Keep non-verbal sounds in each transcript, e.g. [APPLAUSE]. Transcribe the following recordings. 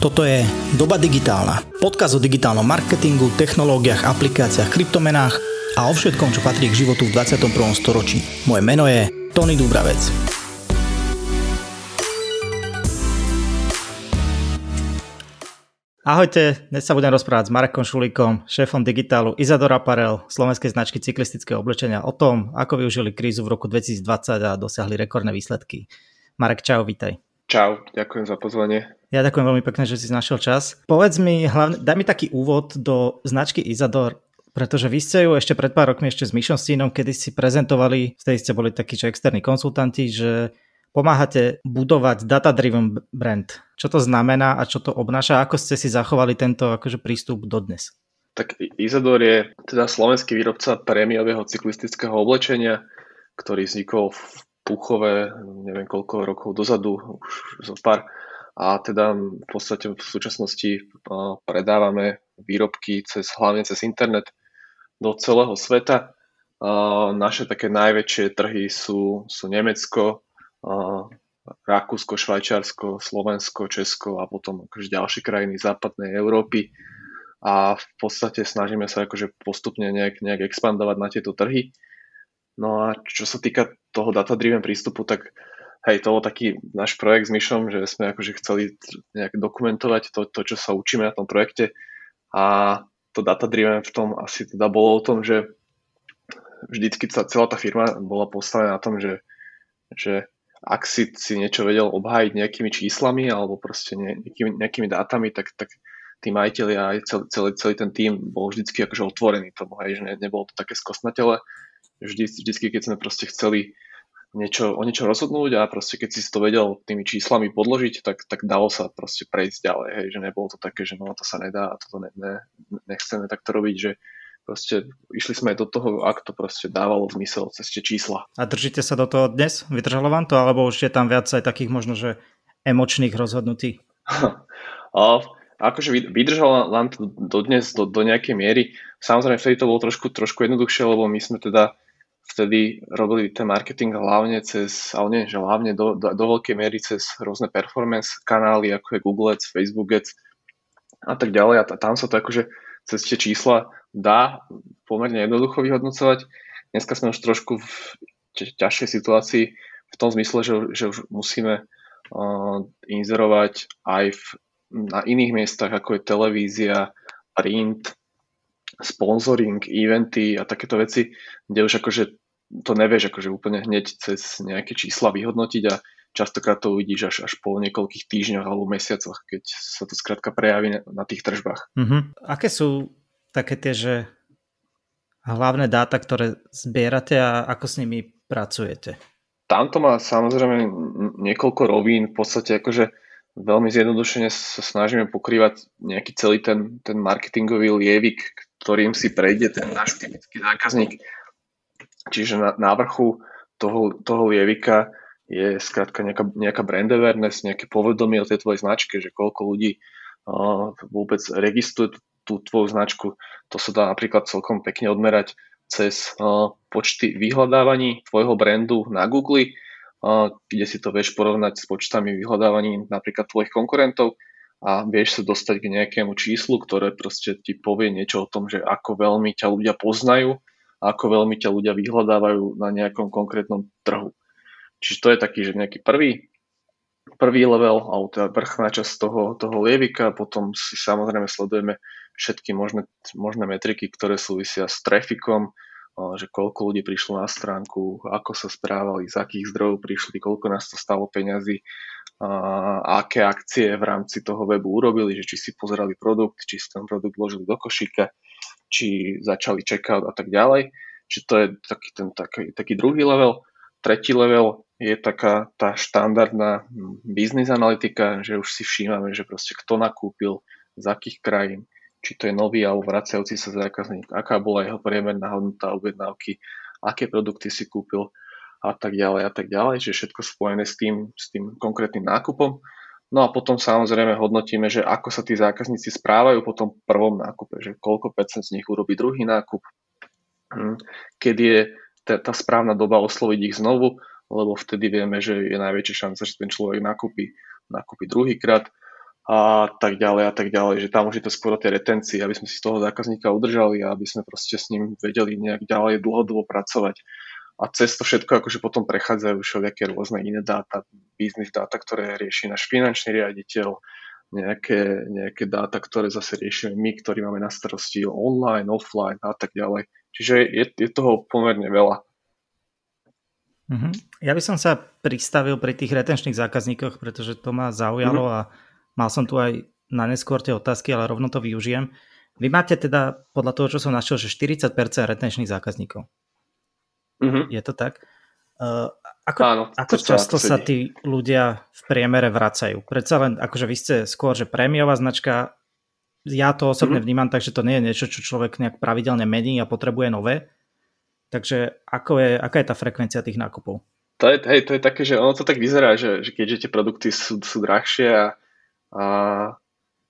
Toto je Doba digitálna. Podkaz o digitálnom marketingu, technológiách, aplikáciách, kryptomenách a o všetkom, čo patrí k životu v 21. storočí. Moje meno je Tony Dubravec. Ahojte, dnes sa budem rozprávať s Marekom Šulíkom, šéfom digitálu Isadora Apparel, slovenskej značky cyklistického oblečenia o tom, ako využili krízu v roku 2020 a dosiahli rekordné výsledky. Marek, čau, vítaj. Čau, ďakujem za pozvanie. Ja ďakujem veľmi pekne, že si našiel čas. Povedz mi, hlavne, daj mi taký úvod do značky Isador, pretože vy ste ju ešte pred pár rokmi ešte s Myšom Stínom, kedy si prezentovali, vtedy ste boli takí, čo externí konsultanti, že pomáhate budovať data-driven brand. Čo to znamená a čo to obnáša? Ako ste si zachovali tento akože prístup dodnes? Tak Isador je teda slovenský výrobca prémiového cyklistického oblečenia, ktorý vznikol v Puchové, neviem koľko rokov dozadu, už zo pár a teda v podstate v súčasnosti predávame výrobky cez, hlavne cez internet do celého sveta. Naše také najväčšie trhy sú, sú Nemecko, Rakúsko, Švajčiarsko, Slovensko, Česko a potom akože ďalšie krajiny západnej Európy. A v podstate snažíme sa akože postupne nejak, nejak expandovať na tieto trhy. No a čo sa týka toho data-driven prístupu, tak hej, to bol taký náš projekt s Myšom, že sme akože chceli nejak dokumentovať to, to, čo sa učíme na tom projekte a to data-driven v tom asi teda bolo o tom, že vždycky sa celá tá firma bola postavená na tom, že, že ak si, si niečo vedel obhájiť nejakými číslami alebo proste nejakými, nejakými dátami, tak, tak tí majiteľi a aj celý, celý, celý ten tým bol vždycky akože otvorený tomu, hej, že ne, nebolo to také skosnatele. Vždy, vždycky, keď sme proste chceli niečo, o niečo rozhodnúť a proste keď si to vedel tými číslami podložiť, tak, tak dalo sa proste prejsť ďalej, hej, že nebolo to také, že no to sa nedá a toto ne, ne, nechceme takto robiť, že proste išli sme aj do toho, ak to proste dávalo zmysel cez tie čísla. A držíte sa do toho dnes? Vydržalo vám to? Alebo už je tam viac aj takých možno, že emočných rozhodnutí? [LAUGHS] a, akože vydržalo nám to dodnes do, do nejakej miery. Samozrejme, vtedy to bolo trošku, trošku jednoduchšie, lebo my sme teda vtedy robili ten marketing hlavne cez, ale nie, že hlavne do, do, do veľkej miery cez rôzne performance kanály, ako je Google Ads, Facebook Ads a tak ďalej. A tam sa to akože cez tie čísla dá pomerne jednoducho vyhodnocovať. Dneska sme už trošku v ťažšej situácii v tom zmysle, že, že už musíme uh, inzerovať aj v, na iných miestach, ako je televízia, print, sponsoring, eventy a takéto veci, kde už akože to nevieš akože úplne hneď cez nejaké čísla vyhodnotiť a častokrát to uvidíš až, až po niekoľkých týždňoch alebo mesiacoch, keď sa to skrátka prejaví na, na tých tržbách. Uh-huh. Aké sú také tie, že hlavné dáta, ktoré zbierate a ako s nimi pracujete? Tamto má samozrejme niekoľko rovín, v podstate akože veľmi zjednodušene sa snažíme pokrývať nejaký celý ten, ten marketingový lievik, ktorým si prejde ten náš typický zákazník. Čiže na, na vrchu toho, toho lievika je skrátka nejaká, nejaká brand awareness, nejaké povedomie o tej tvojej značke, že koľko ľudí uh, vôbec registruje tú tvoju značku. To sa dá napríklad celkom pekne odmerať cez uh, počty vyhľadávaní tvojho brandu na Google, uh, kde si to vieš porovnať s počtami vyhľadávaní napríklad tvojich konkurentov a vieš sa dostať k nejakému číslu, ktoré proste ti povie niečo o tom, že ako veľmi ťa ľudia poznajú a ako veľmi ťa ľudia vyhľadávajú na nejakom konkrétnom trhu. Čiže to je taký, že nejaký prvý, prvý level, alebo teda vrchná časť toho, toho lievika, potom si samozrejme sledujeme všetky možné, možné metriky, ktoré súvisia s trafikom, že koľko ľudí prišlo na stránku, ako sa správali, z akých zdrojov prišli, koľko nás to stalo peňazí, a aké akcie v rámci toho webu urobili, že či si pozerali produkt, či si ten produkt vložili do košíka, či začali checkout a tak ďalej. Čiže to je taký, ten, taký, taký druhý level. Tretí level je taká tá štandardná business analytika, že už si všímame, že proste kto nakúpil, z akých krajín, či to je nový alebo vracajúci sa zákazník, aká bola jeho priemerná hodnota objednávky, aké produkty si kúpil, a tak ďalej a tak ďalej, že všetko spojené s tým, s tým konkrétnym nákupom. No a potom samozrejme hodnotíme, že ako sa tí zákazníci správajú po tom prvom nákupe, že koľko percent z nich urobí druhý nákup, hm, kedy je tá, správna doba osloviť ich znovu, lebo vtedy vieme, že je najväčšia šanca, že ten človek nakúpi, nakúpi druhýkrát. a tak ďalej a tak ďalej, že tam už je to skôr o tej retencii, aby sme si toho zákazníka udržali a aby sme proste s ním vedeli nejak ďalej dlhodobo pracovať. A cez to všetko akože potom prechádzajú všelijaké rôzne iné dáta, biznis dáta, ktoré rieši náš finančný riaditeľ, nejaké, nejaké dáta, ktoré zase riešime my, ktorí máme na starosti online, offline a tak ďalej. Čiže je, je toho pomerne veľa. Mm-hmm. Ja by som sa pristavil pri tých retenčných zákazníkoch, pretože to ma zaujalo mm-hmm. a Mal som tu aj na neskôr tie otázky, ale rovno to využijem. Vy máte teda, podľa toho, čo som našiel, že 40% retenčných zákazníkov. Mm-hmm. Je to tak? Uh, ako, Áno, ako často sa tí ľudia v priemere vracajú? Predsa len, akože vy ste skôr, že prémiová značka, ja to osobne mm-hmm. vnímam tak, že to nie je niečo, čo človek nejak pravidelne mení a potrebuje nové. Takže ako je, aká je tá frekvencia tých nákupov? To je, hej, to je také, že ono to tak vyzerá, že, že keďže tie produkty sú, sú drahšie a a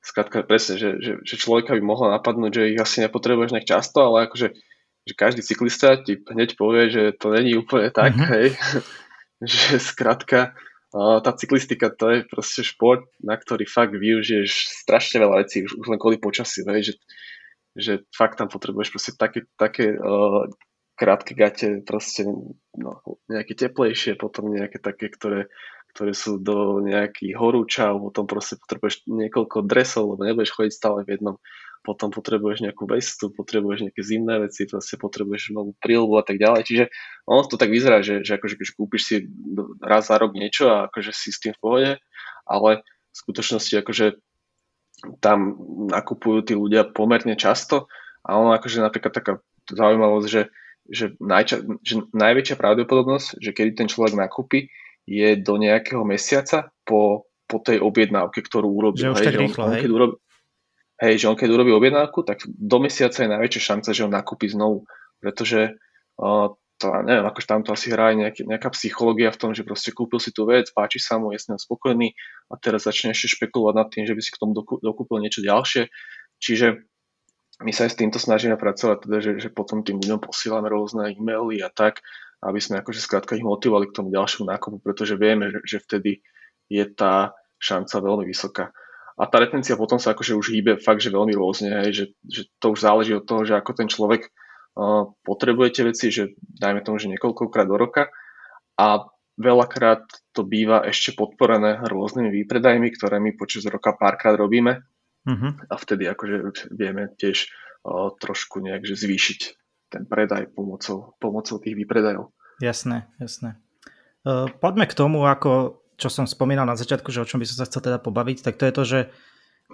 skrátka presne, že, že, že človeka by mohlo napadnúť, že ich asi nepotrebuješ nejak často, ale akože že každý cyklista ti hneď povie, že to není úplne tak, mm-hmm. hej. [LAUGHS] že skrátka tá cyklistika to je proste šport, na ktorý fakt využiješ strašne veľa vecí, už, už len kvôli počasí, hej, že, že fakt tam potrebuješ proste také, také uh, krátke gate, proste no, nejaké teplejšie, potom nejaké také, ktoré ktoré sú do nejakých horúčav, potom proste potrebuješ niekoľko dresov, lebo nebudeš chodiť stále v jednom, potom potrebuješ nejakú vestu, potrebuješ nejaké zimné veci, proste potrebuješ novú prílbu a tak ďalej. Čiže ono to tak vyzerá, že, že akože keď kúpiš si raz za rok niečo a akože si s tým v pohode, ale v skutočnosti akože tam nakupujú tí ľudia pomerne často a ono akože napríklad taká zaujímavosť, že, že, najča- že najväčšia pravdepodobnosť, že kedy ten človek nakúpi, je do nejakého mesiaca po, po tej objednávke, ktorú urobil. Že už hej, tak rýchlo, on, hej? Keď urobi, hej, že on keď urobí objednávku, tak do mesiaca je najväčšia šanca, že on nakúpi znovu, pretože uh, to, neviem, akože tam to asi hrá nejaký, nejaká psychológia v tom, že proste kúpil si tú vec, páči sa mu, je s ňou spokojný a teraz začne ešte špekulovať nad tým, že by si k tomu dokúpil niečo ďalšie. Čiže my sa aj s týmto snažíme pracovať, teda, že, že potom tým ľuďom posílame rôzne e-maily a tak, aby sme akože skrátka ich motivovali k tomu ďalšiemu nákupu, pretože vieme, že, že vtedy je tá šanca veľmi vysoká. A tá retencia potom sa akože už hýbe fakt, že veľmi rôzne, hej, že, že to už záleží od toho, že ako ten človek uh, potrebuje tie veci, že dajme tomu, že niekoľkokrát do roka a veľakrát to býva ešte podporené rôznymi výpredajmi, ktoré my počas roka párkrát robíme uh-huh. a vtedy akože vieme tiež uh, trošku nejak že zvýšiť ten predaj pomocou, pomocou tých výpredajov. Jasné, jasné. Uh, poďme k tomu, ako, čo som spomínal na začiatku, že o čom by som sa chcel teda pobaviť, tak to je to, že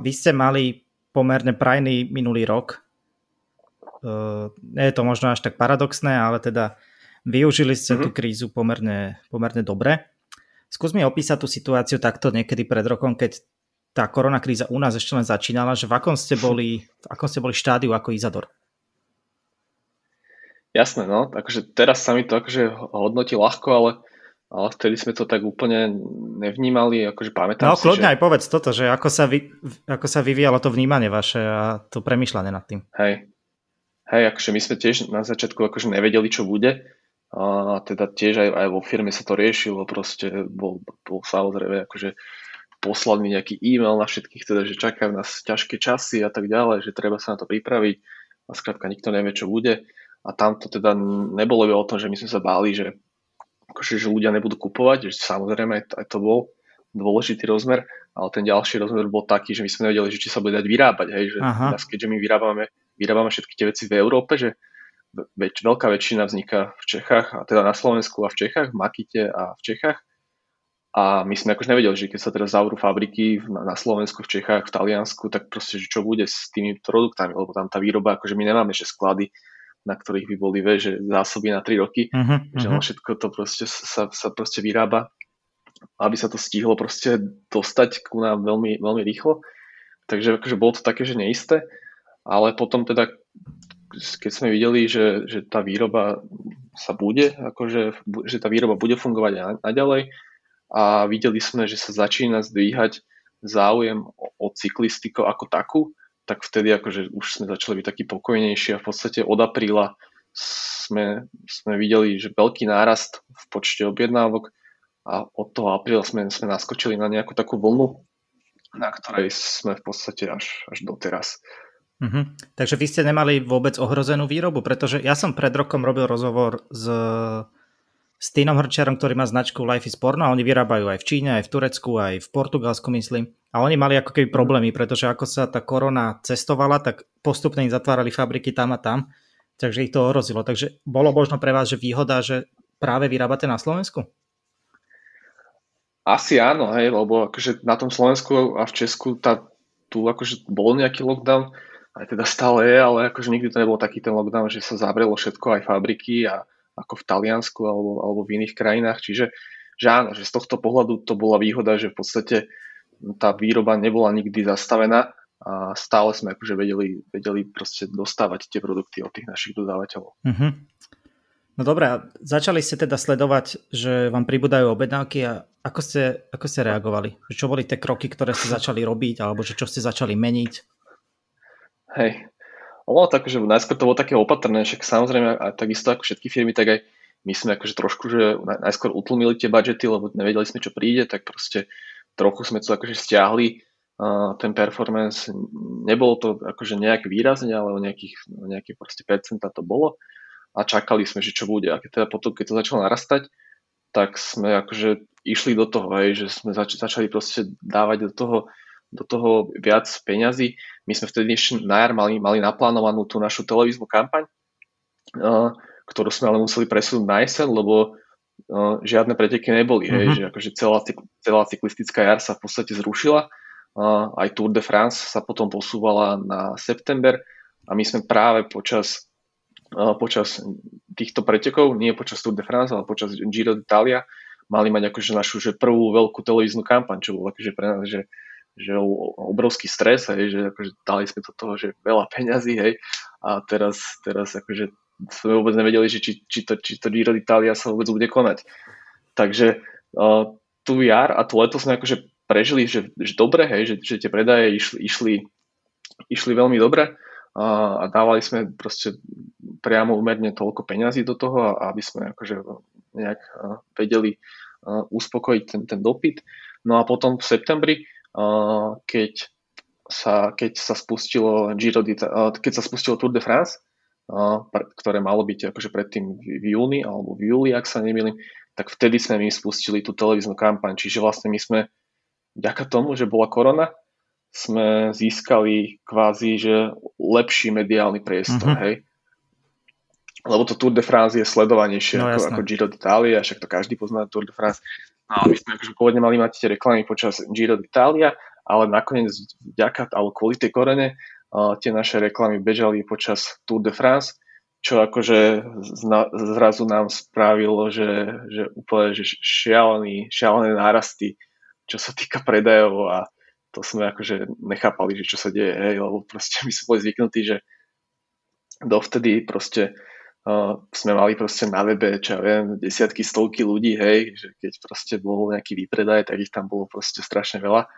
vy ste mali pomerne prajný minulý rok. Uh, nie je to možno až tak paradoxné, ale teda využili ste mm-hmm. tú krízu pomerne, pomerne dobre. Skús mi opísať tú situáciu takto niekedy pred rokom, keď tá koronakríza u nás ešte len začínala, že v akom ste boli, v akom ste boli štádiu ako Izador? Jasné, no, akože teraz sa mi to akože hodnotí ľahko, ale, ale vtedy sme to tak úplne nevnímali, akože pamätám no, si, kľudne že... aj povedz toto, že ako sa, vy, ako sa vyvíjalo to vnímanie vaše a to premyšľanie nad tým. Hej, hej, akože my sme tiež na začiatku akože nevedeli, čo bude, a teda tiež aj, aj vo firme sa to riešilo, proste bol, bol samozrejme akože poslaný nejaký e-mail na všetkých, teda, že čakajú nás ťažké časy a tak ďalej, že treba sa na to pripraviť a skrátka nikto nevie, čo bude. A tam to teda nebolo o tom, že my sme sa báli, že, akože, že ľudia nebudú kupovať, že samozrejme aj to bol dôležitý rozmer, ale ten ďalší rozmer bol taký, že my sme nevedeli, že či sa bude dať vyrábať, hej, že Aha. keďže my vyrábame, vyrábame všetky tie veci v Európe, že väč, veľká väčšina vzniká v Čechách, a teda na Slovensku a v Čechách, v Makite a v Čechách. A my sme akože nevedeli, že keď sa teraz zavrú fabriky na, Slovensku, v Čechách, v Taliansku, tak proste, že čo bude s tými produktami, lebo tam tá výroba, akože my nemáme ešte sklady, na ktorých by boli vie, že zásoby na 3 roky, uh-huh, že uh-huh. všetko to proste sa, sa proste vyrába, aby sa to stihlo proste dostať ku nám veľmi, veľmi rýchlo. Takže akože bolo to také, že neisté, ale potom teda, keď sme videli, že, že tá výroba sa bude, akože, že tá výroba bude fungovať naďalej a videli sme, že sa začína zdvíhať záujem o, o cyklistiku ako takú, tak vtedy akože už sme začali byť taký pokojnejší a v podstate od apríla sme, sme videli, že veľký nárast v počte objednávok a od toho apríla sme, sme naskočili na nejakú takú vlnu na ktorej sme v podstate až, až doteraz. Uh-huh. Takže vy ste nemali vôbec ohrozenú výrobu, pretože ja som pred rokom robil rozhovor s, s Týnom Hrčiarom, ktorý má značku Life is Porno a oni vyrábajú aj v Číne, aj v Turecku, aj v Portugalsku, myslím. A oni mali ako keby problémy, pretože ako sa tá korona cestovala, tak postupne im zatvárali fabriky tam a tam, takže ich to ohrozilo. Takže bolo možno pre vás, že výhoda, že práve vyrábate na Slovensku? Asi áno, hej, lebo akože na tom Slovensku a v Česku tá, tu akože bol nejaký lockdown, aj teda stále je, ale akože nikdy to nebol taký ten lockdown, že sa zavrelo všetko, aj fabriky a ako v Taliansku alebo, alebo v iných krajinách, čiže že áno, že z tohto pohľadu to bola výhoda, že v podstate tá výroba nebola nikdy zastavená a stále sme akože vedeli, vedeli proste dostávať tie produkty od tých našich dodávateľov. Mm-hmm. No dobré, začali ste teda sledovať, že vám pribúdajú objednávky a ako ste, ako ste reagovali? Čo boli tie kroky, ktoré ste začali robiť alebo že čo ste začali meniť? Hej, ono tak, že najskôr to bolo také opatrné, však samozrejme a takisto ako všetky firmy, tak aj my sme akože trošku, že najskôr utlmili tie budžety, lebo nevedeli sme, čo príde, tak proste trochu sme to akože stiahli, uh, ten performance, nebolo to akože nejak výrazne, ale o nejakých, o nejaké proste percenta to bolo a čakali sme, že čo bude. A keď teda potom, keď to začalo narastať, tak sme akože išli do toho, hej, že sme zač- začali proste dávať do toho do toho viac peňazí. My sme vtedy ešte na jar mali, mali naplánovanú tú našu televíznu kampaň, uh, ktorú sme ale museli presunúť na jeseň, lebo uh, žiadne preteky neboli. Mm-hmm. Hej, mhm. že akože celá, celá cyklistická jar sa v podstate zrušila. Uh, aj Tour de France sa potom posúvala na september a my sme práve počas, počas týchto pretekov, nie počas Tour de France, ale počas Giro d'Italia, mali mať akože našu že prvú veľkú televíznu kampaň, čo bolo akože pre nás, že že obrovský stres, hej, že akože dali sme do toho, že veľa peňazí, hej, a teraz, teraz akože sme vôbec nevedeli, že či, či, to, či to Giro d'Italia sa vôbec bude konať. Takže uh, tu jar a tu leto sme akože prežili, že, že dobre, hej, že, že tie predaje išli, išli, išli veľmi dobre a, a dávali sme proste priamo umerne toľko peňazí do toho, aby sme akože nejak uh, vedeli uh, uspokojiť ten, ten dopyt. No a potom v septembri keď sa, keď sa spustilo Giro keď sa spustilo Tour de France, ktoré malo byť akože predtým v júni alebo v júli, ak sa nemýlim, tak vtedy sme my spustili tú televíznu kampaň. Čiže vlastne my sme, vďaka tomu, že bola korona, sme získali kvázi, že lepší mediálny priestor, mm-hmm. hej. Lebo to Tour de France je sledovanejšie no, ako, ako Giro d'Italia, však to každý pozná Tour de France. No, my sme akože pôvodne mali mať reklamy počas Giro d'Italia, ale nakoniec vďaka, alebo kvôli tej korene, uh, tie naše reklamy bežali počas Tour de France, čo akože zna, zrazu nám spravilo, že, že úplne že šialený, šialené nárasty, čo sa týka predajov a to sme akože nechápali, že čo sa deje, hej, lebo proste [LAUGHS] my sme boli zvyknutí, že dovtedy proste uh, sme mali proste na webe, čo ja viem, desiatky, stovky ľudí, hej, že keď proste bol nejaký výpredaj, tak ich tam bolo proste strašne veľa.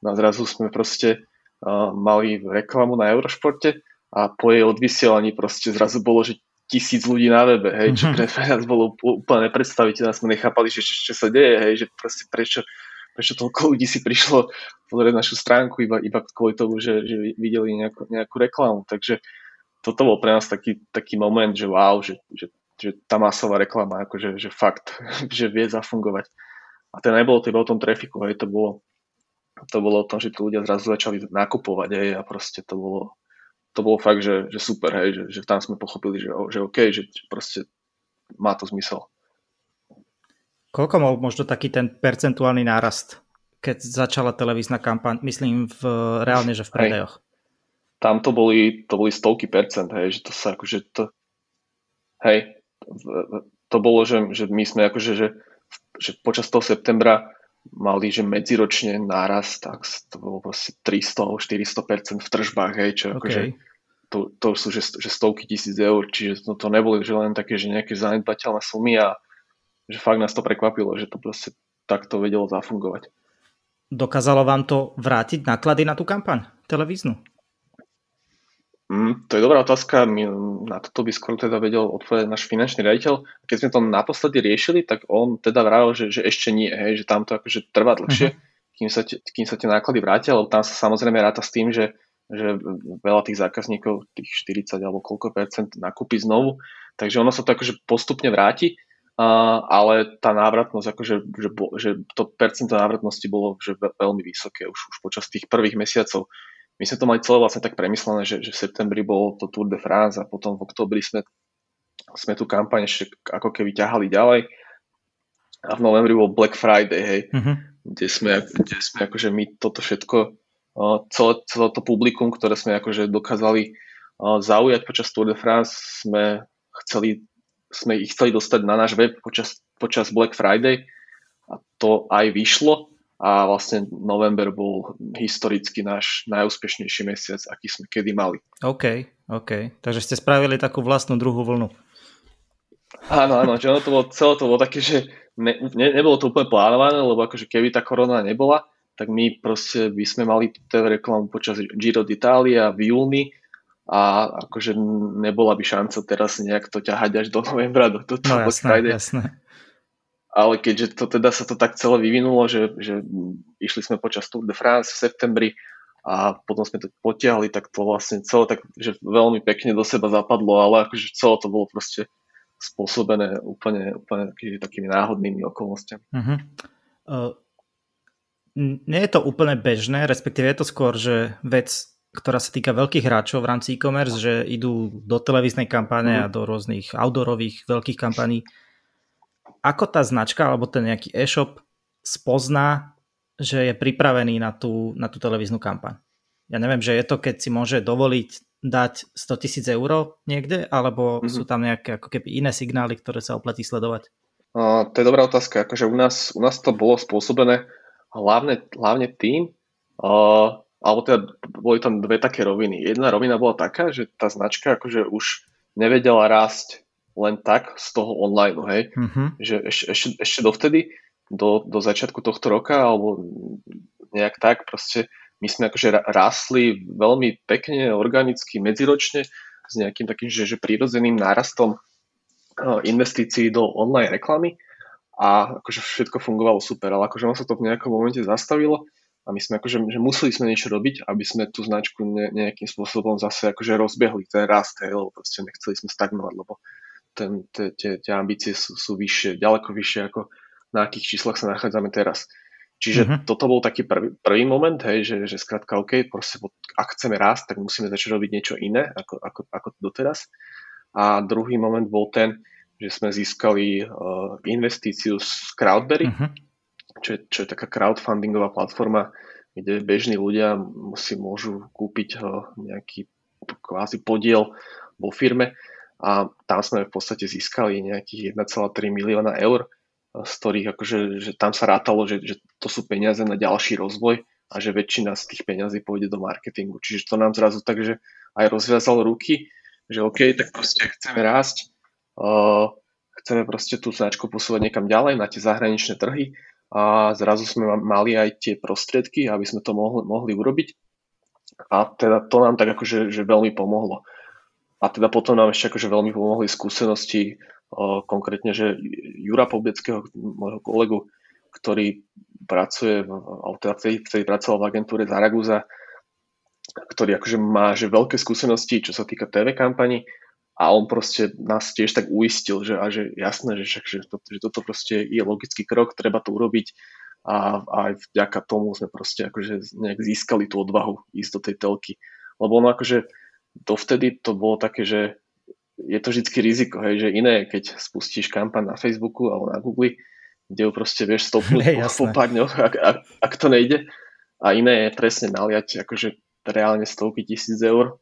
No a zrazu sme proste uh, mali reklamu na Eurošporte a po jej odvysielaní proste zrazu bolo, že tisíc ľudí na webe, hej, čo mhm. pre nás bolo úplne nepredstaviteľné, sme nechápali, že čo, čo sa deje, hej, že proste prečo, prečo toľko ľudí si prišlo pozrieť našu stránku iba, iba kvôli tomu, že, že videli nejakú, nejakú reklamu. Takže toto bol pre nás taký, taký moment, že wow, že, že, že tá masová reklama, akože, že fakt, [LAUGHS] že vie zafungovať. A to nebolo to iba o tom trafiku, hej, to bolo, to bolo o tom, že tí ľudia zrazu začali nakupovať hej, a proste to bolo, to bolo fakt, že, že super, hej, že, že tam sme pochopili, že, že OK, že proste má to zmysel. Koľko mal možno taký ten percentuálny nárast, keď začala televízna kampaň, myslím v, reálne, že v predajoch? Hej tam to boli, to boli stovky percent, hej, že to sa akože to, hej, to bolo, že, že my sme akože, že, že počas toho septembra mali, že medziročne nárast, tak to bolo proste 300-400% v tržbách, hej, čo okay. akože to, to sú že, že stovky tisíc eur, čiže to, to neboli že len také, že nejaké zanedbateľné sumy a že fakt nás to prekvapilo, že to proste takto vedelo zafungovať. Dokázalo vám to vrátiť náklady na tú kampaň televíznu? Mm, to je dobrá otázka, My, na toto by skôr teda vedel odpovedať náš finančný riaditeľ. Keď sme to naposledy riešili, tak on teda vravil, že, že ešte nie, hej, že tam to akože trvá dlhšie, uh-huh. kým sa, kým sa tie náklady vrátia, lebo tam sa samozrejme ráta s tým, že, že veľa tých zákazníkov, tých 40 alebo koľko percent nakúpi znovu, takže ono sa to akože postupne vráti, uh, ale tá návratnosť, akože, že, že to percento návratnosti bolo že veľmi vysoké už, už počas tých prvých mesiacov. My sme to mali celé vlastne tak premyslené, že, že v septembri bolo to Tour de France a potom v oktobri sme, sme tú kampaň ešte ako keby ťahali ďalej. A v novembri bol Black Friday, hej, uh-huh. kde, sme, kde sme akože my toto všetko, celé, celé to publikum, ktoré sme akože dokázali zaujať počas Tour de France, sme chceli, sme ich chceli dostať na náš web počas, počas Black Friday. A to aj vyšlo a vlastne november bol historicky náš najúspešnejší mesiac, aký sme kedy mali. OK, OK. Takže ste spravili takú vlastnú druhú vlnu. Áno, áno, že ono to bolo, celé to bolo také, že ne, ne, nebolo to úplne plánované, lebo akože keby tá korona nebola, tak my proste by sme mali TV reklamu počas Giro d'Italia v júni a akože nebola by šanca teraz nejak to ťahať až do novembra, do, do toho no, jasné, jasné. Ale keďže to teda sa to tak celé vyvinulo, že, že išli sme počas Tour de France v septembri a potom sme to potiahli, tak to vlastne celé tak, že veľmi pekne do seba zapadlo, ale akože celé to bolo proste spôsobené úplne, úplne taký, takými náhodnými okolnostiami. Uh-huh. Uh, nie je to úplne bežné, respektíve je to skôr, že vec, ktorá sa týka veľkých hráčov v rámci e-commerce, že idú do televíznej kampane uh-huh. a do rôznych outdoorových veľkých kampaní. Ako tá značka alebo ten nejaký e-shop spozná, že je pripravený na tú, na tú televíznu kampaň? Ja neviem, že je to, keď si môže dovoliť dať 100 tisíc eur niekde, alebo mm-hmm. sú tam nejaké ako keby iné signály, ktoré sa oplatí sledovať? Uh, to je dobrá otázka. Akože u nás, u nás to bolo spôsobené hlavne, hlavne tým, uh, alebo teda boli tam dve také roviny. Jedna rovina bola taká, že tá značka akože už nevedela rásť len tak z toho online, hej. Mm-hmm. Že ešte, ešte, ešte dovtedy, do, do začiatku tohto roka, alebo nejak tak, proste my sme akože rásli veľmi pekne, organicky, medziročne s nejakým takým, že, že prírodzeným nárastom eh, investícií do online reklamy a akože všetko fungovalo super, ale akože on sa to v nejakom momente zastavilo a my sme akože, že museli sme niečo robiť, aby sme tú značku ne, nejakým spôsobom zase akože rozbehli ten rast, hej, lebo proste nechceli sme stagnovať, lebo ten, tie, tie ambície sú, sú vyššie, ďaleko vyššie ako na akých číslach sa nachádzame teraz. Čiže uh-huh. toto bol taký prvý, prvý moment, hej, že, že skrátka, OK, proste, ak chceme rásť, tak musíme začať robiť niečo iné ako, ako, ako doteraz. A druhý moment bol ten, že sme získali uh, investíciu z Crowdberry, uh-huh. čo, je, čo je taká crowdfundingová platforma, kde bežní ľudia si môžu kúpiť uh, nejaký kvázi podiel vo firme a tam sme v podstate získali nejakých 1,3 milióna eur z ktorých akože, že tam sa rátalo, že, že to sú peniaze na ďalší rozvoj a že väčšina z tých peňazí pôjde do marketingu. Čiže to nám zrazu tak, že aj rozviazal ruky, že OK, tak proste chceme rásť, uh, chceme proste tú značku posúvať niekam ďalej na tie zahraničné trhy a zrazu sme mali aj tie prostriedky, aby sme to mohli, mohli urobiť. A teda to nám tak akože že veľmi pomohlo. A teda potom nám ešte akože veľmi pomohli skúsenosti konkrétne, že Jura Pobeckého, môjho kolegu, ktorý pracuje, alebo teda vtedy, vtedy pracoval v agentúre Zaraguza, ktorý akože má že veľké skúsenosti, čo sa týka TV kampani a on proste nás tiež tak uistil, že, a že jasné, že, že, to, že toto proste je logický krok, treba to urobiť a, a aj vďaka tomu sme proste akože nejak získali tú odvahu ísť do tej telky. Lebo ono akože dovtedy to bolo také, že je to vždy riziko, hej, že iné, keď spustíš kampaň na Facebooku alebo na Google, kde ju proste vieš stopnúť [LAUGHS] hey, po, po pár dňoch, ak, ak, ak to nejde. A iné je presne naliať akože reálne stovky tisíc eur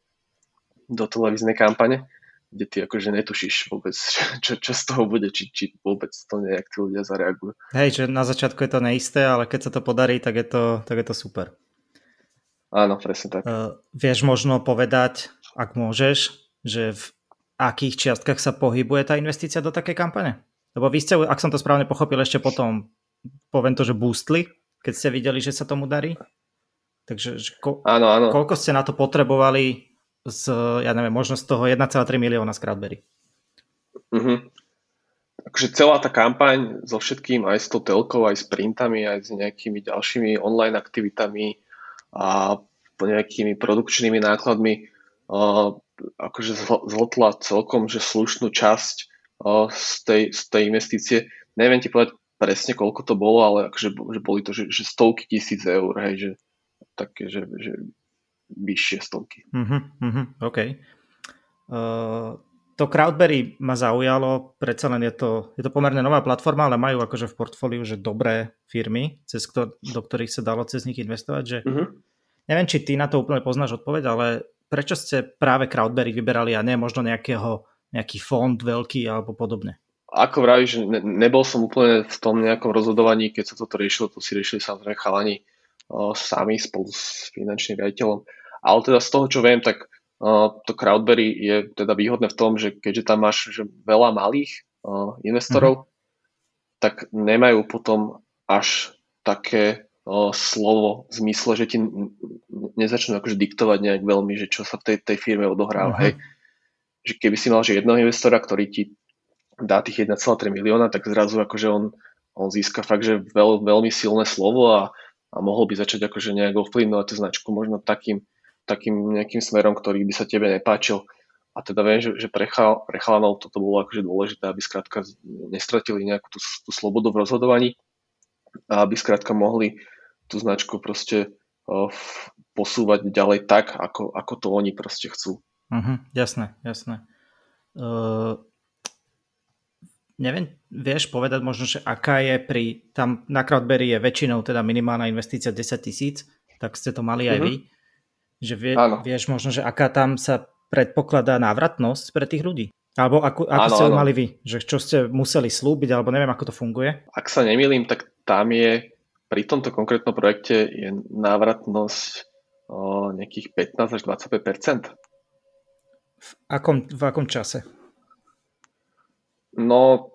do televíznej kampane, kde ty akože netušíš vôbec, [LAUGHS] čo, čo z toho bude, či, či vôbec to nejak tí ľudia zareagujú. Hej, že na začiatku je to neisté, ale keď sa to podarí, tak je to, tak je to super. Áno, presne tak. Uh, vieš možno povedať, ak môžeš, že v akých čiastkách sa pohybuje tá investícia do takej kampane? Lebo vy ste, ak som to správne pochopil, ešte potom, poviem to, že boostli, keď ste videli, že sa tomu darí. Takže že ko- áno, áno. koľko ste na to potrebovali z, ja neviem, možno z toho 1,3 milióna z Crowdberry? Uh-huh. akože celá tá kampaň so všetkým, aj s tou telkou, aj s printami, aj s nejakými ďalšími online aktivitami a nejakými produkčnými nákladmi akože zhltla celkom že slušnú časť z, tej, z tej investície. Neviem ti povedať presne, koľko to bolo, ale akože, že boli to že, že stovky tisíc eur, hej, že také, že, že vyššie stovky. Uh-huh, OK. Uh, to Crowdberry ma zaujalo, predsa len je to, je to pomerne nová platforma, ale majú akože v portfóliu, že dobré firmy, cez kto, do ktorých sa dalo cez nich investovať, že uh-huh. neviem, či ty na to úplne poznáš odpoveď, ale prečo ste práve Crowdberry vyberali a nie možno nejakého, nejaký fond veľký alebo podobne? Ako vravíš, ne, nebol som úplne v tom nejakom rozhodovaní, keď sa toto riešilo, to si riešili samozrejme chalani o, sami spolu s finančným riaditeľom. Ale teda z toho, čo viem, tak to Crowdberry je teda výhodné v tom, že keďže tam máš že veľa malých uh, investorov, mm-hmm. tak nemajú potom až také slovo v zmysle, že ti nezačnú akože diktovať nejak veľmi, že čo sa v tej, tej firme odohráva. Hej. Že keby si mal že jedného investora, ktorý ti dá tých 1,3 milióna, tak zrazu akože on, on získa fakt, že veľ, veľmi silné slovo a, a mohol by začať akože nejak ovplyvňovať tú značku možno takým, takým nejakým smerom, ktorý by sa tebe nepáčil. A teda viem, že, že pre, chal, pre chalanov toto bolo akože dôležité, aby skrátka nestratili nejakú tú, tú slobodu v rozhodovaní a aby skrátka mohli tú značku proste posúvať ďalej tak, ako, ako to oni proste chcú. Uh-huh, jasné, jasné. Uh, neviem, vieš povedať možno, že aká je pri, tam na Crowdberry je väčšinou teda minimálna investícia 10 tisíc, tak ste to mali aj uh-huh. vy. Že vie, vieš možno, že aká tam sa predpokladá návratnosť pre tých ľudí? Alebo ako, ako áno, ste ho mali vy? Že čo ste museli slúbiť, alebo neviem, ako to funguje? Ak sa nemýlim, tak tam je, pri tomto konkrétnom projekte je návratnosť o, nejakých 15 až 25 v akom, v akom čase? No,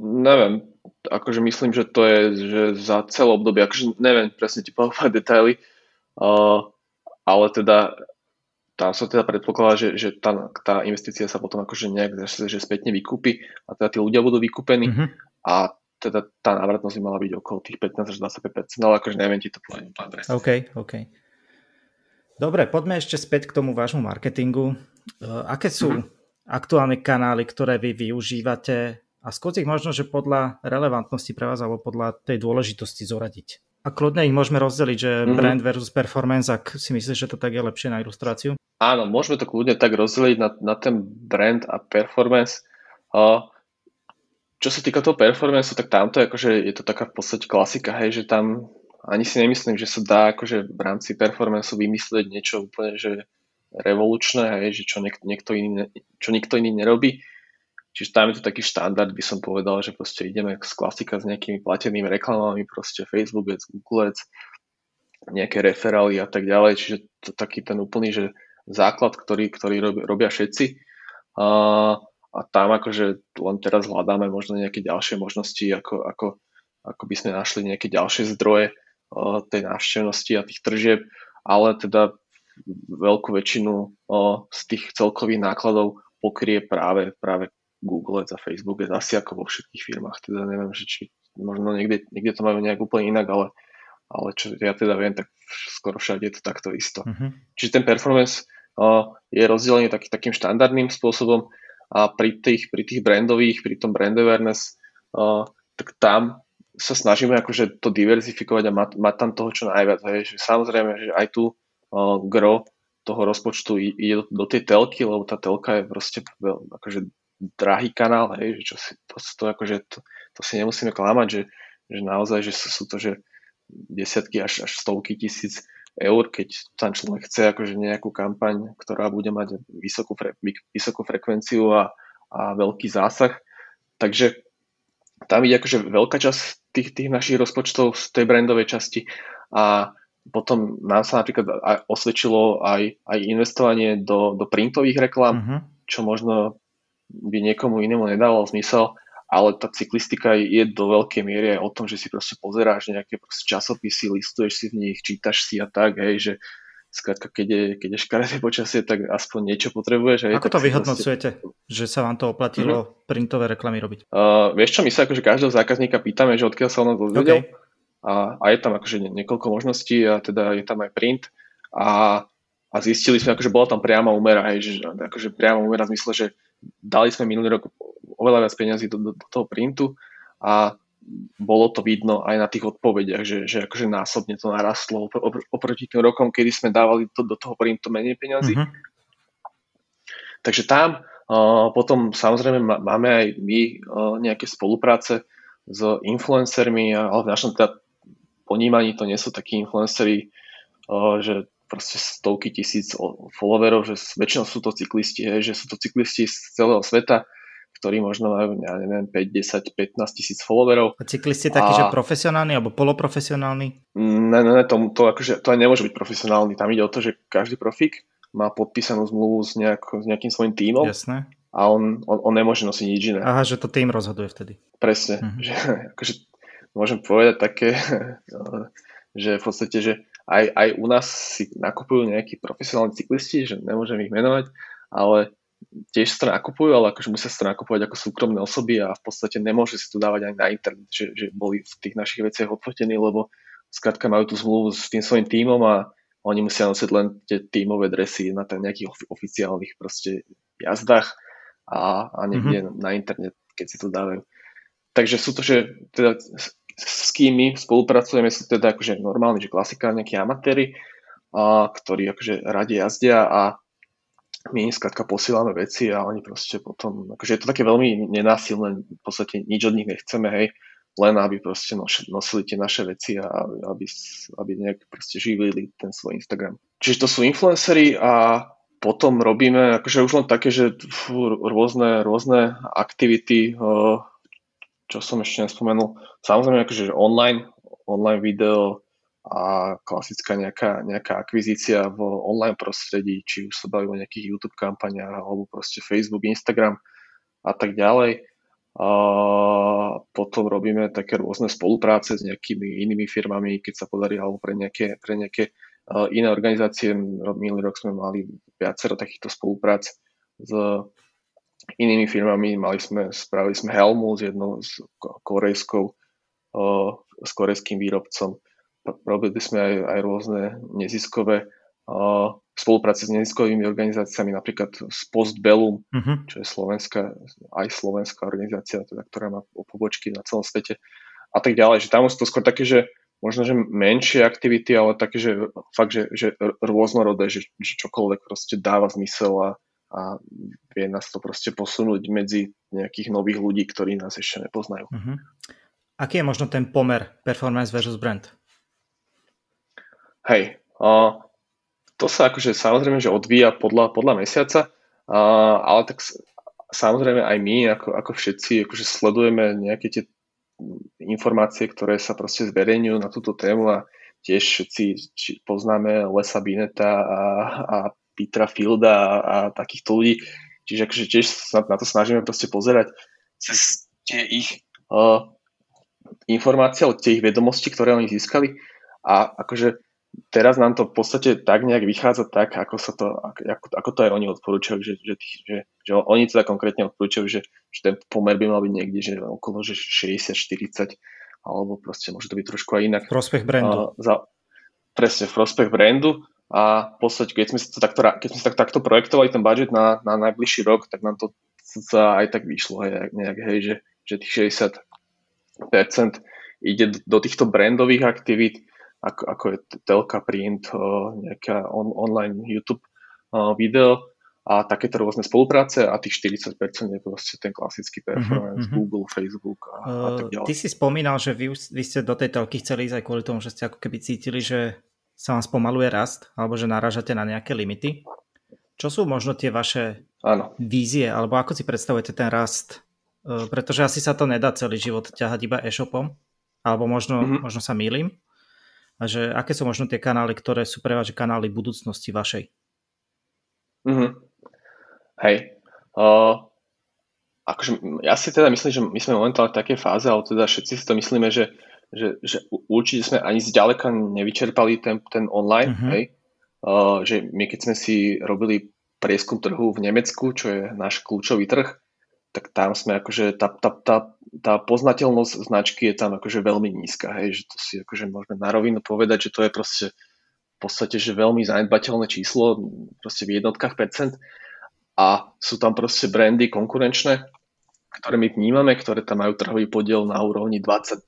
neviem. Akože myslím, že to je že za celé obdobie. Akože neviem presne ti povedať detaily. Uh, ale teda tam sa teda predpokladá, že, že tá, tá investícia sa potom akože nejak že spätne vykúpi a teda tí ľudia budú vykúpení mm-hmm. a teda tá návratnosť by mala byť okolo tých 15 až 25%, ale akože neviem ti to povedať OK, OK. Dobre, poďme ešte späť k tomu vášmu marketingu. Uh, aké sú mm-hmm. aktuálne kanály, ktoré vy využívate a skôr ich možno, že podľa relevantnosti pre vás alebo podľa tej dôležitosti zoradiť? A kľudne ich môžeme rozdeliť, že mm-hmm. brand versus performance, ak si myslíš, že to tak je lepšie na ilustráciu? Áno, môžeme to kľudne tak rozdeliť na, na ten brand a performance. Uh, čo sa týka toho performance, tak tamto akože, je to taká v podstate klasika, hej, že tam ani si nemyslím, že sa dá akože v rámci performance vymyslieť niečo úplne že revolučné, hej, že čo, niek- niekto iný, čo nikto iný nerobí. Čiže tam je to taký štandard, by som povedal, že proste ideme z klasika s nejakými platenými reklamami, proste Facebook Google nejaké referály a tak ďalej, čiže to taký ten úplný, že základ, ktorý, ktorý robia, všetci. A, a tam akože len teraz hľadáme možno nejaké ďalšie možnosti, ako, ako, ako by sme našli nejaké ďalšie zdroje uh, tej návštevnosti a tých tržieb, ale teda veľkú väčšinu uh, z tých celkových nákladov pokrie práve, práve Google a Facebook je asi ako vo všetkých firmách. Teda neviem, že či možno niekde, niekde to majú nejak úplne inak, ale, ale čo ja teda viem, tak skoro všade je to takto isto. Uh-huh. Čiže ten performance uh, je rozdelený taký, takým štandardným spôsobom a pri tých, pri tých brandových, pri tom brand awareness, uh, tak tam sa snažíme akože to diverzifikovať a mať, mať tam toho čo najviac. Hej. Samozrejme, že aj tu uh, gro toho rozpočtu ide do, do tej telky, lebo tá telka je proste akože drahý kanál, hej, že čo si, to, to, akože, to, to si nemusíme klamať, že, že naozaj, že sú, sú to že desiatky až, až stovky tisíc eur, keď tam človek chce akože nejakú kampaň, ktorá bude mať vysokú, fre, vysokú frekvenciu a, a veľký zásah. Takže tam ide akože veľká časť tých, tých našich rozpočtov z tej brandovej časti a potom nám sa napríklad aj osvedčilo aj, aj investovanie do, do printových reklám, uh-huh. čo možno by niekomu inému nedával zmysel, ale tá cyklistika je do veľkej miery aj o tom, že si proste pozeráš nejaké proste časopisy, listuješ si v nich, čítaš si a tak, hej, že, skrátka, keď je, keď je škaredé počasie, tak aspoň niečo potrebuješ. Ako to vyhodnocujete, vlastne... že sa vám to oplatilo mm-hmm. printové reklamy robiť? Uh, vieš čo, my sa akože každého zákazníka pýtame, že odkiaľ sa on dozvedel. Okay. A, a je tam akože niekoľko možností a teda je tam aj print. A, a zistili sme, akože bola tam priama úmera, hej, že akože priama úmera v zmysle, že dali sme minulý rok oveľa viac peniazy do, do, do toho printu a bolo to vidno aj na tých odpovediach, že, že akože násobne to narastlo opr- oproti tým rokom, kedy sme dávali to, do toho printu menej peniazy. Uh-huh. Takže tam uh, potom samozrejme máme aj my uh, nejaké spolupráce s influencermi, ale v našom teda ponímaní to nie sú takí influenceri, uh, že proste stovky tisíc followerov, že väčšinou sú to cyklisti, hej, že sú to cyklisti z celého sveta, ktorí možno majú, ja neviem, 5, 10, 15 tisíc followerov. A cyklisti takí, a... že profesionálni alebo poloprofesionálni? Ne, ne, ne, to, to, akože, to aj nemôže byť profesionálny. Tam ide o to, že každý profik má podpísanú zmluvu s, nejak, s nejakým svojím tímom. Jasné. A on, on, on nemôže nosiť nič iné. Aha, že to tým rozhoduje vtedy. Presne. Uh-huh. Že, akože, môžem povedať také, [LAUGHS] že v podstate, že aj, aj u nás si nakupujú nejakí profesionálni cyklisti, že nemôžem ich menovať, ale tiež sa to nakupujú, ale akože musia to nakupovať ako súkromné osoby a v podstate nemôže si to dávať aj na internet, že, že boli v tých našich veciach odfotení, lebo skrátka majú tú zmluvu s tým svojim tímom a oni musia nosiť len tie tímové dresy na ten nejakých oficiálnych proste jazdách a, a niekde mm-hmm. na internet, keď si to dávajú. Takže sú to, že teda s kým my spolupracujeme, sú teda akože normálni, že klasika, nejakí amatéri, a, ktorí akože radi jazdia a my im skrátka posielame veci a oni proste potom, akože je to také veľmi nenásilné, v podstate nič od nich nechceme, hej, len aby proste nosili tie naše veci a aby, aby nejak proste živili ten svoj Instagram. Čiže to sú influencery a potom robíme akože už len také, že fú, rôzne, rôzne aktivity, čo som ešte nespomenul. Samozrejme, akože online, online video a klasická nejaká, nejaká akvizícia v online prostredí, či už sa bavíme o nejakých YouTube kampaniách, alebo proste Facebook, Instagram a tak ďalej. A potom robíme také rôzne spolupráce s nejakými inými firmami, keď sa podarí, alebo pre nejaké, pre nejaké iné organizácie. Minulý rok sme mali viacero takýchto spoluprác s inými firmami. Mali sme, spravili sme helmu s jednou s korejskou, s korejským výrobcom. Robili sme aj, aj rôzne neziskové uh, spolupráce s neziskovými organizáciami, napríklad s Postbellum, uh-huh. čo je slovenská, aj slovenská organizácia, teda, ktorá má pobočky na celom svete a tak ďalej. Že tam sú to skôr také, že možno, že menšie aktivity, ale také, že fakt, že, že rôznorodé, že, že čokoľvek proste dáva zmysel a, a vie nás to proste posunúť medzi nejakých nových ľudí, ktorí nás ešte nepoznajú. Uh-huh. Aký je možno ten pomer performance versus brand? Hej, uh, to sa akože samozrejme, že odvíja podľa, podľa mesiaca, uh, ale tak samozrejme aj my, ako, ako všetci, akože sledujeme nejaké tie informácie, ktoré sa proste zverejňujú na túto tému a tiež všetci poznáme Lesa Bineta a, a Petra Fielda a, a takýchto ľudí. Čiže akože tiež sa na to snažíme proste pozerať cez tie ich uh, informácie, od tie ich vedomosti, ktoré oni získali a akože teraz nám to v podstate tak nejak vychádza tak, ako, sa to, ako, ako to aj oni odporúčajú, že, že, že, že oni teda konkrétne odporúčajú, že, že ten pomer by mal byť niekde, že okolo že 60-40 alebo proste môže to byť trošku aj inak. Prospech brandu. Uh, za, presne, v prospech brandu a v podstate, keď sme, to takto, keď sme tak, takto projektovali ten budget na, na najbližší rok, tak nám to sa aj tak vyšlo, hej, nejak, hej, že, že tých 60% ide do, do týchto brandových aktivít, ako, ako je telka, print, nejaká on, online YouTube video a takéto rôzne spolupráce a tých 40% je proste ten klasický performance, uh-huh, Google, Facebook a, a tak ďalej. Ty si spomínal, že vy, vy ste do tej telky chceli ísť aj kvôli tomu, že ste ako keby cítili, že sa vám spomaluje rast alebo že narážate na nejaké limity. Čo sú možno tie vaše Áno. vízie alebo ako si predstavujete ten rast? Pretože asi sa to nedá celý život ťahať iba e-shopom alebo možno, mm-hmm. možno sa mýlim. A že aké sú možno tie kanály, ktoré sú pre vás kanály budúcnosti vašej? Mm-hmm. Hej. Uh, akože, ja si teda myslím, že my sme momentálne v takej fáze, ale teda všetci si to myslíme, že že, že určite sme ani zďaleka nevyčerpali ten, ten online, uh-huh. hej? že my keď sme si robili prieskum trhu v Nemecku, čo je náš kľúčový trh, tak tam sme akože, tá, tá, tá, tá poznateľnosť značky je tam akože veľmi nízka, hej, že to si akože môžeme na rovinu povedať, že to je proste v podstate, že veľmi zanedbateľné číslo, proste v jednotkách percent. A sú tam proste brandy konkurenčné, ktoré my vnímame, ktoré tam majú trhový podiel na úrovni 20%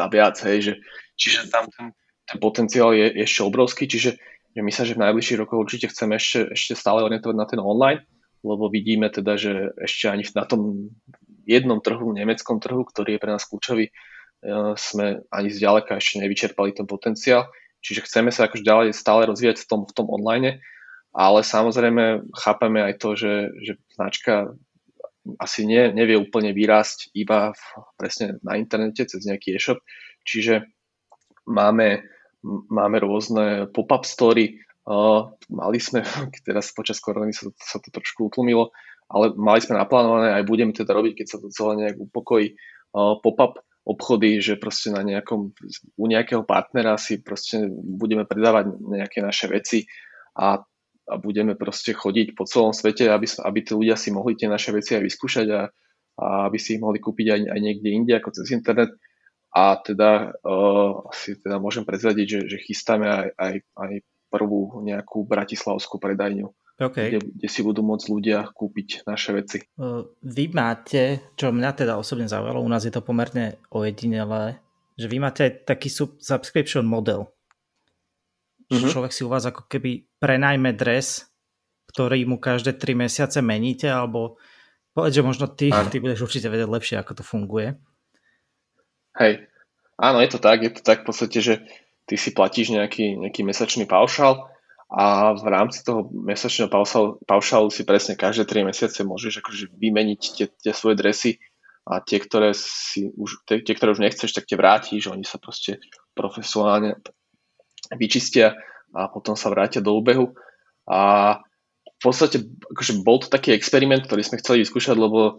a viac, hej, že, čiže tam ten, ten potenciál je, ešte obrovský, čiže že my sa, že v najbližších rokoch určite chceme ešte, ešte stále orientovať na ten online, lebo vidíme teda, že ešte ani na tom jednom trhu, nemeckom trhu, ktorý je pre nás kľúčový, e, sme ani zďaleka ešte nevyčerpali ten potenciál. Čiže chceme sa akož ďalej stále rozvíjať v tom, v tom online, ale samozrejme chápeme aj to, že, že značka asi nie, nevie úplne vyrásť iba v, presne na internete cez nejaký e-shop. Čiže máme, máme rôzne pop-up story, Mali sme, [LAUGHS] teraz počas korony sa, sa to trošku utlumilo, ale mali sme naplánované, aj budeme teda robiť, keď sa to celé nejak upokojí, pop-up obchody, že proste na nejakom, u nejakého partnera si proste budeme predávať nejaké naše veci a, a budeme proste chodiť po celom svete, aby, aby tí ľudia si mohli tie naše veci aj vyskúšať a, a aby si ich mohli kúpiť aj, aj niekde inde ako cez internet. A teda uh, asi teda môžem prezradiť, že, že chystáme aj, aj, aj prvú nejakú bratislavskú predajňu, okay. kde, kde si budú môcť ľudia kúpiť naše veci. Vy máte, čo mňa teda osobne zaujalo, u nás je to pomerne ojedinelé, že vy máte taký subscription model. Mm-hmm. Človek si u vás ako keby prenajme dres, ktorý mu každé 3 mesiace meníte, alebo povedz, že možno ty, ty budeš určite vedieť lepšie, ako to funguje. Hej, áno, je to tak, je to tak v podstate, že ty si platíš nejaký, nejaký mesačný paušal a v rámci toho mesačného paušalu, paušalu si presne každé 3 mesiace môžeš akože vymeniť tie, tie svoje dresy a tie, ktoré si už, tie, tie, ktoré už nechceš, tak tie vrátiš, oni sa proste profesionálne vyčistia a potom sa vrátia do úbehu. A v podstate akože bol to taký experiment, ktorý sme chceli vyskúšať, lebo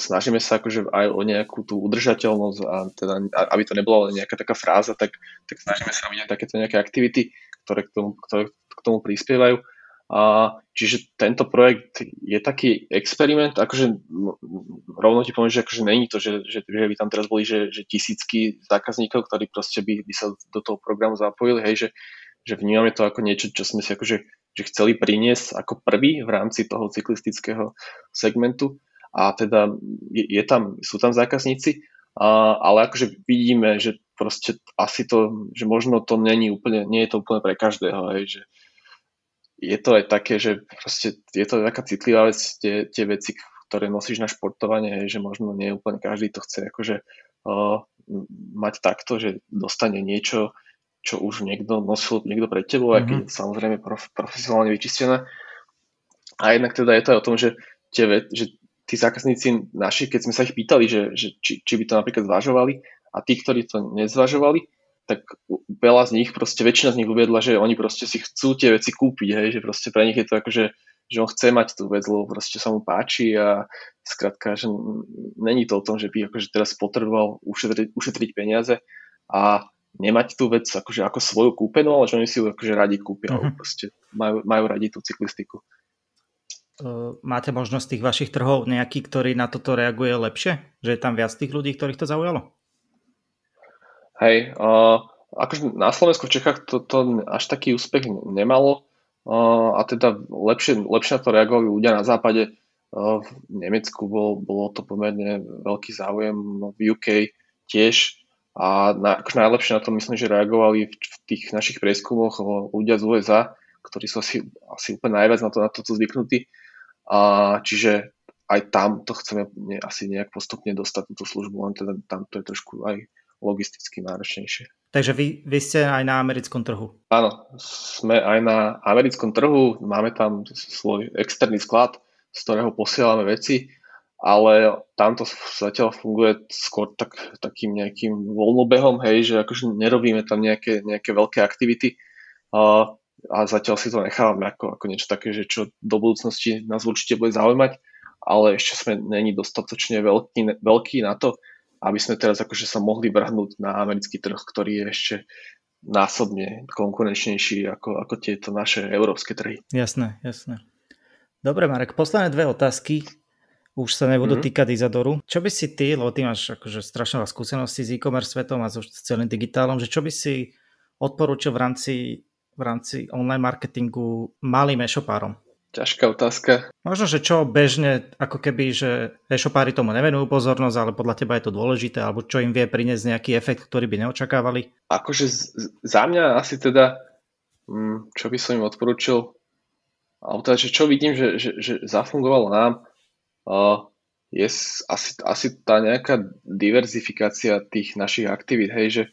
snažíme sa akože aj o nejakú tú udržateľnosť a teda, aby to nebola len nejaká taká fráza, tak, tak snažíme sa robiť takéto nejaké aktivity, ktoré k tomu, ktoré k tomu prispievajú. A, čiže tento projekt je taký experiment, akože rovno ti poviem, že akože není to, že, že, že by tam teraz boli že, že tisícky zákazníkov, ktorí proste by, by sa do toho programu zapojili, hej, že, že vnímame to ako niečo, čo sme si akože že chceli priniesť ako prvý v rámci toho cyklistického segmentu a teda je, je tam, sú tam zákazníci, a, ale akože vidíme, že proste asi to, že možno to není úplne, nie je to úplne pre každého, hej, že je to aj také, že proste je to taká citlivá vec, tie, tie veci, ktoré nosíš na športovanie, hej, že možno nie úplne každý to chce akože uh, mať takto, že dostane niečo, čo už niekto nosil niekto pred tebou, mm-hmm. aký je samozrejme prof, profesionálne vyčistené. A jednak teda je to aj o tom, že, tie, že tí zákazníci naši, keď sme sa ich pýtali, že, že či, či by to napríklad zvažovali a tí, ktorí to nezvažovali, tak veľa z nich, proste väčšina z nich uviedla, že oni proste si chcú tie veci kúpiť, hej, že proste pre nich je to ako, že, že on chce mať tú vec, lebo proste sa mu páči a skrátka, že není to o tom, že by akože teraz potreboval ušetriť, ušetriť peniaze a nemať tú vec akože ako svoju kúpenú, ale že oni si ju akože radi kúpia, uh-huh. proste majú, majú radi tú cyklistiku. Máte možnosť tých vašich trhov nejaký, ktorý na toto reaguje lepšie? Že je tam viac tých ľudí, ktorých to zaujalo? Hej, uh, akože na Slovensku v Čechách to, to až taký úspech nemalo uh, a teda lepšie, lepšie na to reagovali ľudia na západe. Uh, v Nemecku bol, bolo to pomerne veľký záujem, no v UK tiež a na, akože najlepšie na to myslím, že reagovali v, v tých našich prieskumoch ľudia z USA, ktorí sú asi, asi úplne najviac na to, na toto zvyknutí a čiže aj tam to chceme ne, asi nejak postupne dostať túto službu, len teda tam to je trošku aj logisticky náročnejšie. Takže vy, vy ste aj na americkom trhu? Áno, sme aj na americkom trhu, máme tam svoj externý sklad, z ktorého posielame veci, ale tamto zatiaľ funguje skôr tak, takým nejakým voľnobehom, hej, že akože nerobíme tam nejaké, nejaké veľké aktivity. Uh, a zatiaľ si to nechávame ako, ako niečo také, že čo do budúcnosti nás určite bude zaujímať, ale ešte sme není dostatočne veľký, veľký na to, aby sme teraz akože sa mohli vrhnúť na americký trh, ktorý je ešte násobne konkurenčnejší ako, ako tieto naše európske trhy. Jasné, jasné. Dobre, Marek, posledné dve otázky. Už sa nebudú mm-hmm. týkať Izadoru. Čo by si ty, lebo ty máš akože strašne veľa skúseností s e-commerce svetom a so celým digitálom, že čo by si odporúčil v rámci, v rámci online marketingu malým e-shopárom? Ťažká otázka. Možno, že čo bežne, ako keby, že e-shopári tomu nevenujú pozornosť, ale podľa teba je to dôležité, alebo čo im vie priniesť nejaký efekt, ktorý by neočakávali? Akože z, za mňa asi teda, mm, čo by som im odporúčil, alebo teda, že čo vidím, že, že, že zafungovalo nám, je asi, asi tá nejaká diverzifikácia tých našich aktivít, hej, že,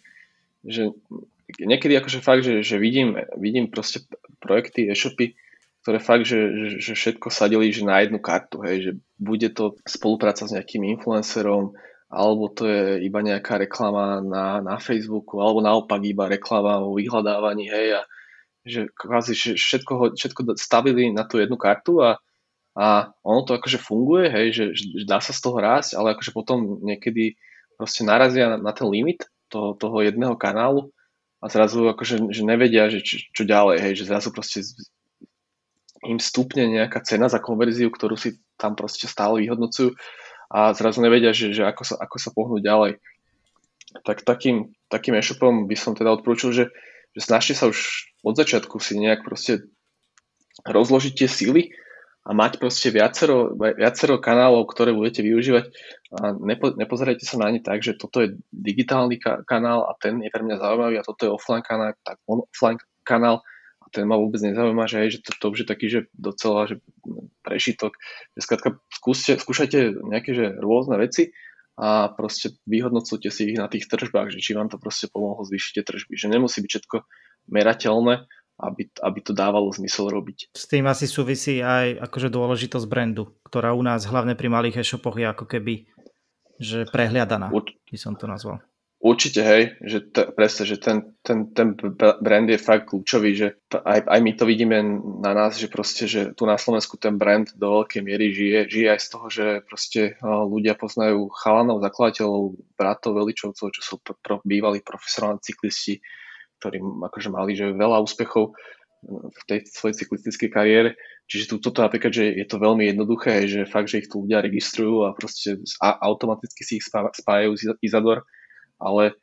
že niekedy akože fakt, že, že vidím, vidím proste projekty, e-shopy, ktoré fakt, že, že, že všetko sadili že na jednu kartu, hej, že bude to spolupráca s nejakým influencerom, alebo to je iba nejaká reklama na, na Facebooku, alebo naopak iba reklama o vyhľadávaní, hej, a že kvázi všetko, všetko stavili na tú jednu kartu a, a ono to akože funguje, hej, že, že dá sa z toho rásť, ale akože potom niekedy proste narazia na, na ten limit toho, toho jedného kanálu a zrazu akože že nevedia, že čo, čo ďalej, hej, že zrazu proste im stupne nejaká cena za konverziu, ktorú si tam proste stále vyhodnocujú a zrazu nevedia, že, že ako, sa, ako sa pohnúť ďalej. Tak takým, takým e-shopom by som teda odporúčil, že, že snažte sa už od začiatku si nejak proste rozložiť tie síly a mať proste viacero, viacero kanálov, ktoré budete využívať a nepo, nepozerajte sa na ne tak, že toto je digitálny ka- kanál a ten je pre mňa zaujímavý a toto je offline kanál, tak on offline kanál ten ma vôbec nezaujíma, že, hej, že to, to už je taký, že docela že prešitok. Že skúste, skúšajte nejaké že rôzne veci a proste vyhodnocujte si ich na tých tržbách, že či vám to proste pomohlo zvýšiť tržby. Že nemusí byť všetko merateľné, aby, aby to dávalo zmysel robiť. S tým asi súvisí aj akože dôležitosť brandu, ktorá u nás hlavne pri malých e-shopoch je ako keby že prehliadaná, Ur... by som to nazval. Určite, hej, že t- presne, že ten, ten, ten brand je fakt kľúčový, že t- aj, aj my to vidíme na nás, že proste, že tu na Slovensku ten brand do veľkej miery žije, žije aj z toho, že proste ľudia poznajú chalanov, zakladateľov, bratov, veličovcov, čo sú pro, pro, bývalí profesionálni cyklisti, ktorí akože mali že veľa úspechov v tej svojej cyklistickej kariére. Čiže tu, toto napríklad, že je to veľmi jednoduché, že fakt, že ich tu ľudia registrujú a proste a automaticky si ich spájajú z Izador ale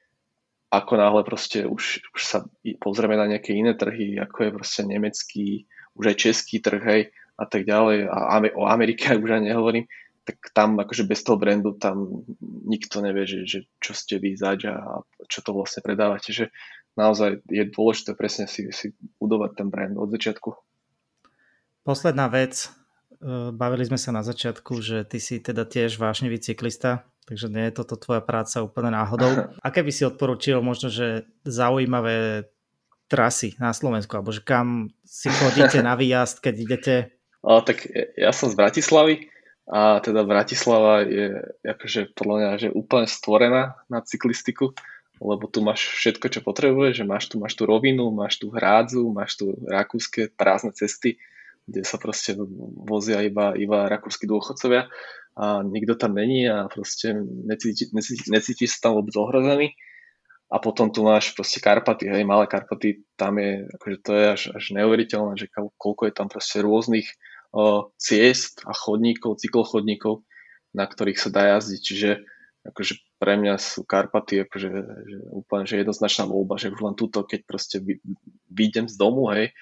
ako náhle proste už, už sa pozrieme na nejaké iné trhy, ako je proste nemecký, už aj český trh, hej, a tak ďalej, a o Amerike [LAUGHS] už aj nehovorím, tak tam akože bez toho brandu tam nikto nevie, že, že čo ste vy zač a čo to vlastne predávate, že naozaj je dôležité presne si, si budovať ten brand od začiatku. Posledná vec, e, bavili sme sa na začiatku, že ty si teda tiež vášnivý cyklista, Takže nie je toto tvoja práca úplne náhodou. [LAUGHS] Aké by si odporučil možno, že zaujímavé trasy na Slovensku, alebo že kam si chodíte [LAUGHS] na výjazd, keď idete? O, tak ja som z Bratislavy a teda Bratislava je akože podľa mňa že úplne stvorená na cyklistiku, lebo tu máš všetko, čo potrebuješ, že máš tu, máš tu rovinu, máš tu hrádzu, máš tu rakúske prázdne cesty, kde sa proste vozia iba, iba rakúsky dôchodcovia a nikto tam není a proste necíti, necíti, sa tam vôbec ohrozený. A potom tu máš proste Karpaty, hej, malé Karpaty, tam je, akože to je až, až neuveriteľné, že koľko je tam proste rôznych o, ciest a chodníkov, cyklochodníkov, na ktorých sa dá jazdiť, čiže akože pre mňa sú Karpaty akože, že úplne že jednoznačná voľba, že už len túto, keď proste vyjdem z domu, hej,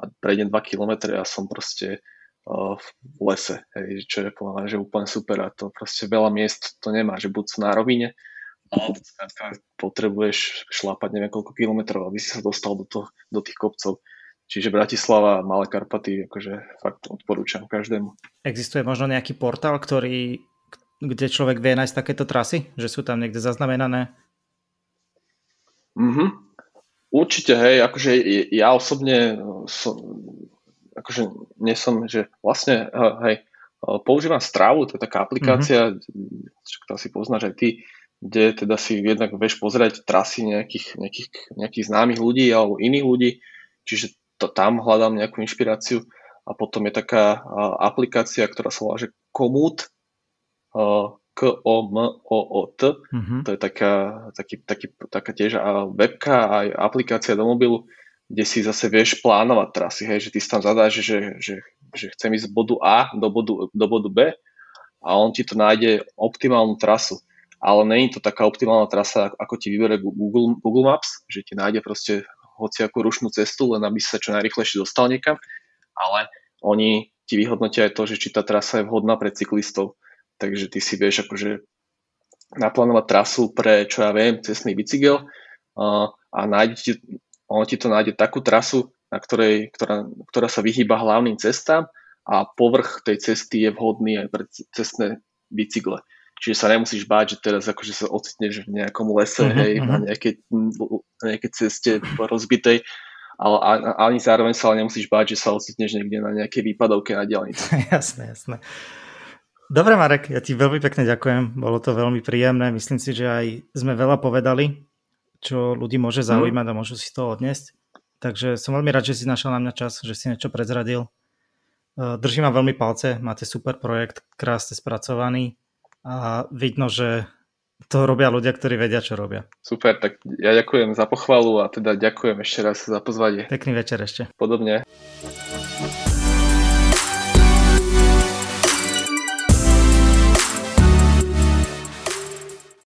a prejdem 2 km a som proste v lese, hej, čo je povedané, že úplne super a to proste veľa miest to nemá, že buď sú na rovine, alebo potrebuješ šlápať neviem koľko kilometrov, aby si sa dostal do, to, do tých kopcov. Čiže Bratislava, Malé Karpaty, akože fakt odporúčam každému. Existuje možno nejaký portál, ktorý, kde človek vie nájsť takéto trasy? Že sú tam niekde zaznamenané? Mhm. Určite, hej, akože ja osobne som, akože nie som, že vlastne, hej, používam Stravu, to je taká aplikácia, mm-hmm. ktorá si poznáš aj ty, kde teda si jednak vieš pozrieť trasy nejakých, nejakých, nejakých známych ľudí alebo iných ľudí, čiže to tam hľadám nejakú inšpiráciu a potom je taká aplikácia, ktorá sa volá, že Komoot, K-O-M-O-O-T. Mm-hmm. To je taká, taký, taký, taká tiež webka aj aplikácia do mobilu, kde si zase vieš plánovať trasy, hej, že ty si tam zadáš, že, že, že chcem ísť z bodu A do bodu, do bodu B a on ti to nájde optimálnu trasu. Ale není to taká optimálna trasa, ako ti vybere Google, Google Maps, že ti nájde proste hociakú rušnú cestu, len aby sa čo najrychlejšie dostal niekam, ale oni ti vyhodnotia aj to, že či tá trasa je vhodná pre cyklistov. Takže ty si vieš akože naplánovať trasu pre, čo ja viem, cestný bicykel a, a nájde ti, ono ti to nájde takú trasu, na ktorej, ktorá, ktorá sa vyhýba hlavným cestám a povrch tej cesty je vhodný aj pre cestné bicykle. Čiže sa nemusíš báť, že teraz akože sa ocitneš v nejakom lese, uh-huh, hej, na nejakej, na nejakej ceste rozbitej, ale ani zároveň sa ale nemusíš báť, že sa ocitneš niekde na nejakej výpadovke na diálnici. [LAUGHS] jasné, jasné. Dobre Marek, ja ti veľmi pekne ďakujem, bolo to veľmi príjemné, myslím si, že aj sme veľa povedali čo ľudí môže mhm. zaujímať mm. a môžu si to odniesť. Takže som veľmi rád, že si našiel na mňa čas, že si niečo prezradil. E, držím vám veľmi palce, máte super projekt, krásne spracovaný a vidno, že to robia ľudia, ktorí vedia, čo robia. Super, tak ja ďakujem za pochvalu a teda ďakujem ešte raz za pozvanie. Pekný večer ešte. Podobne.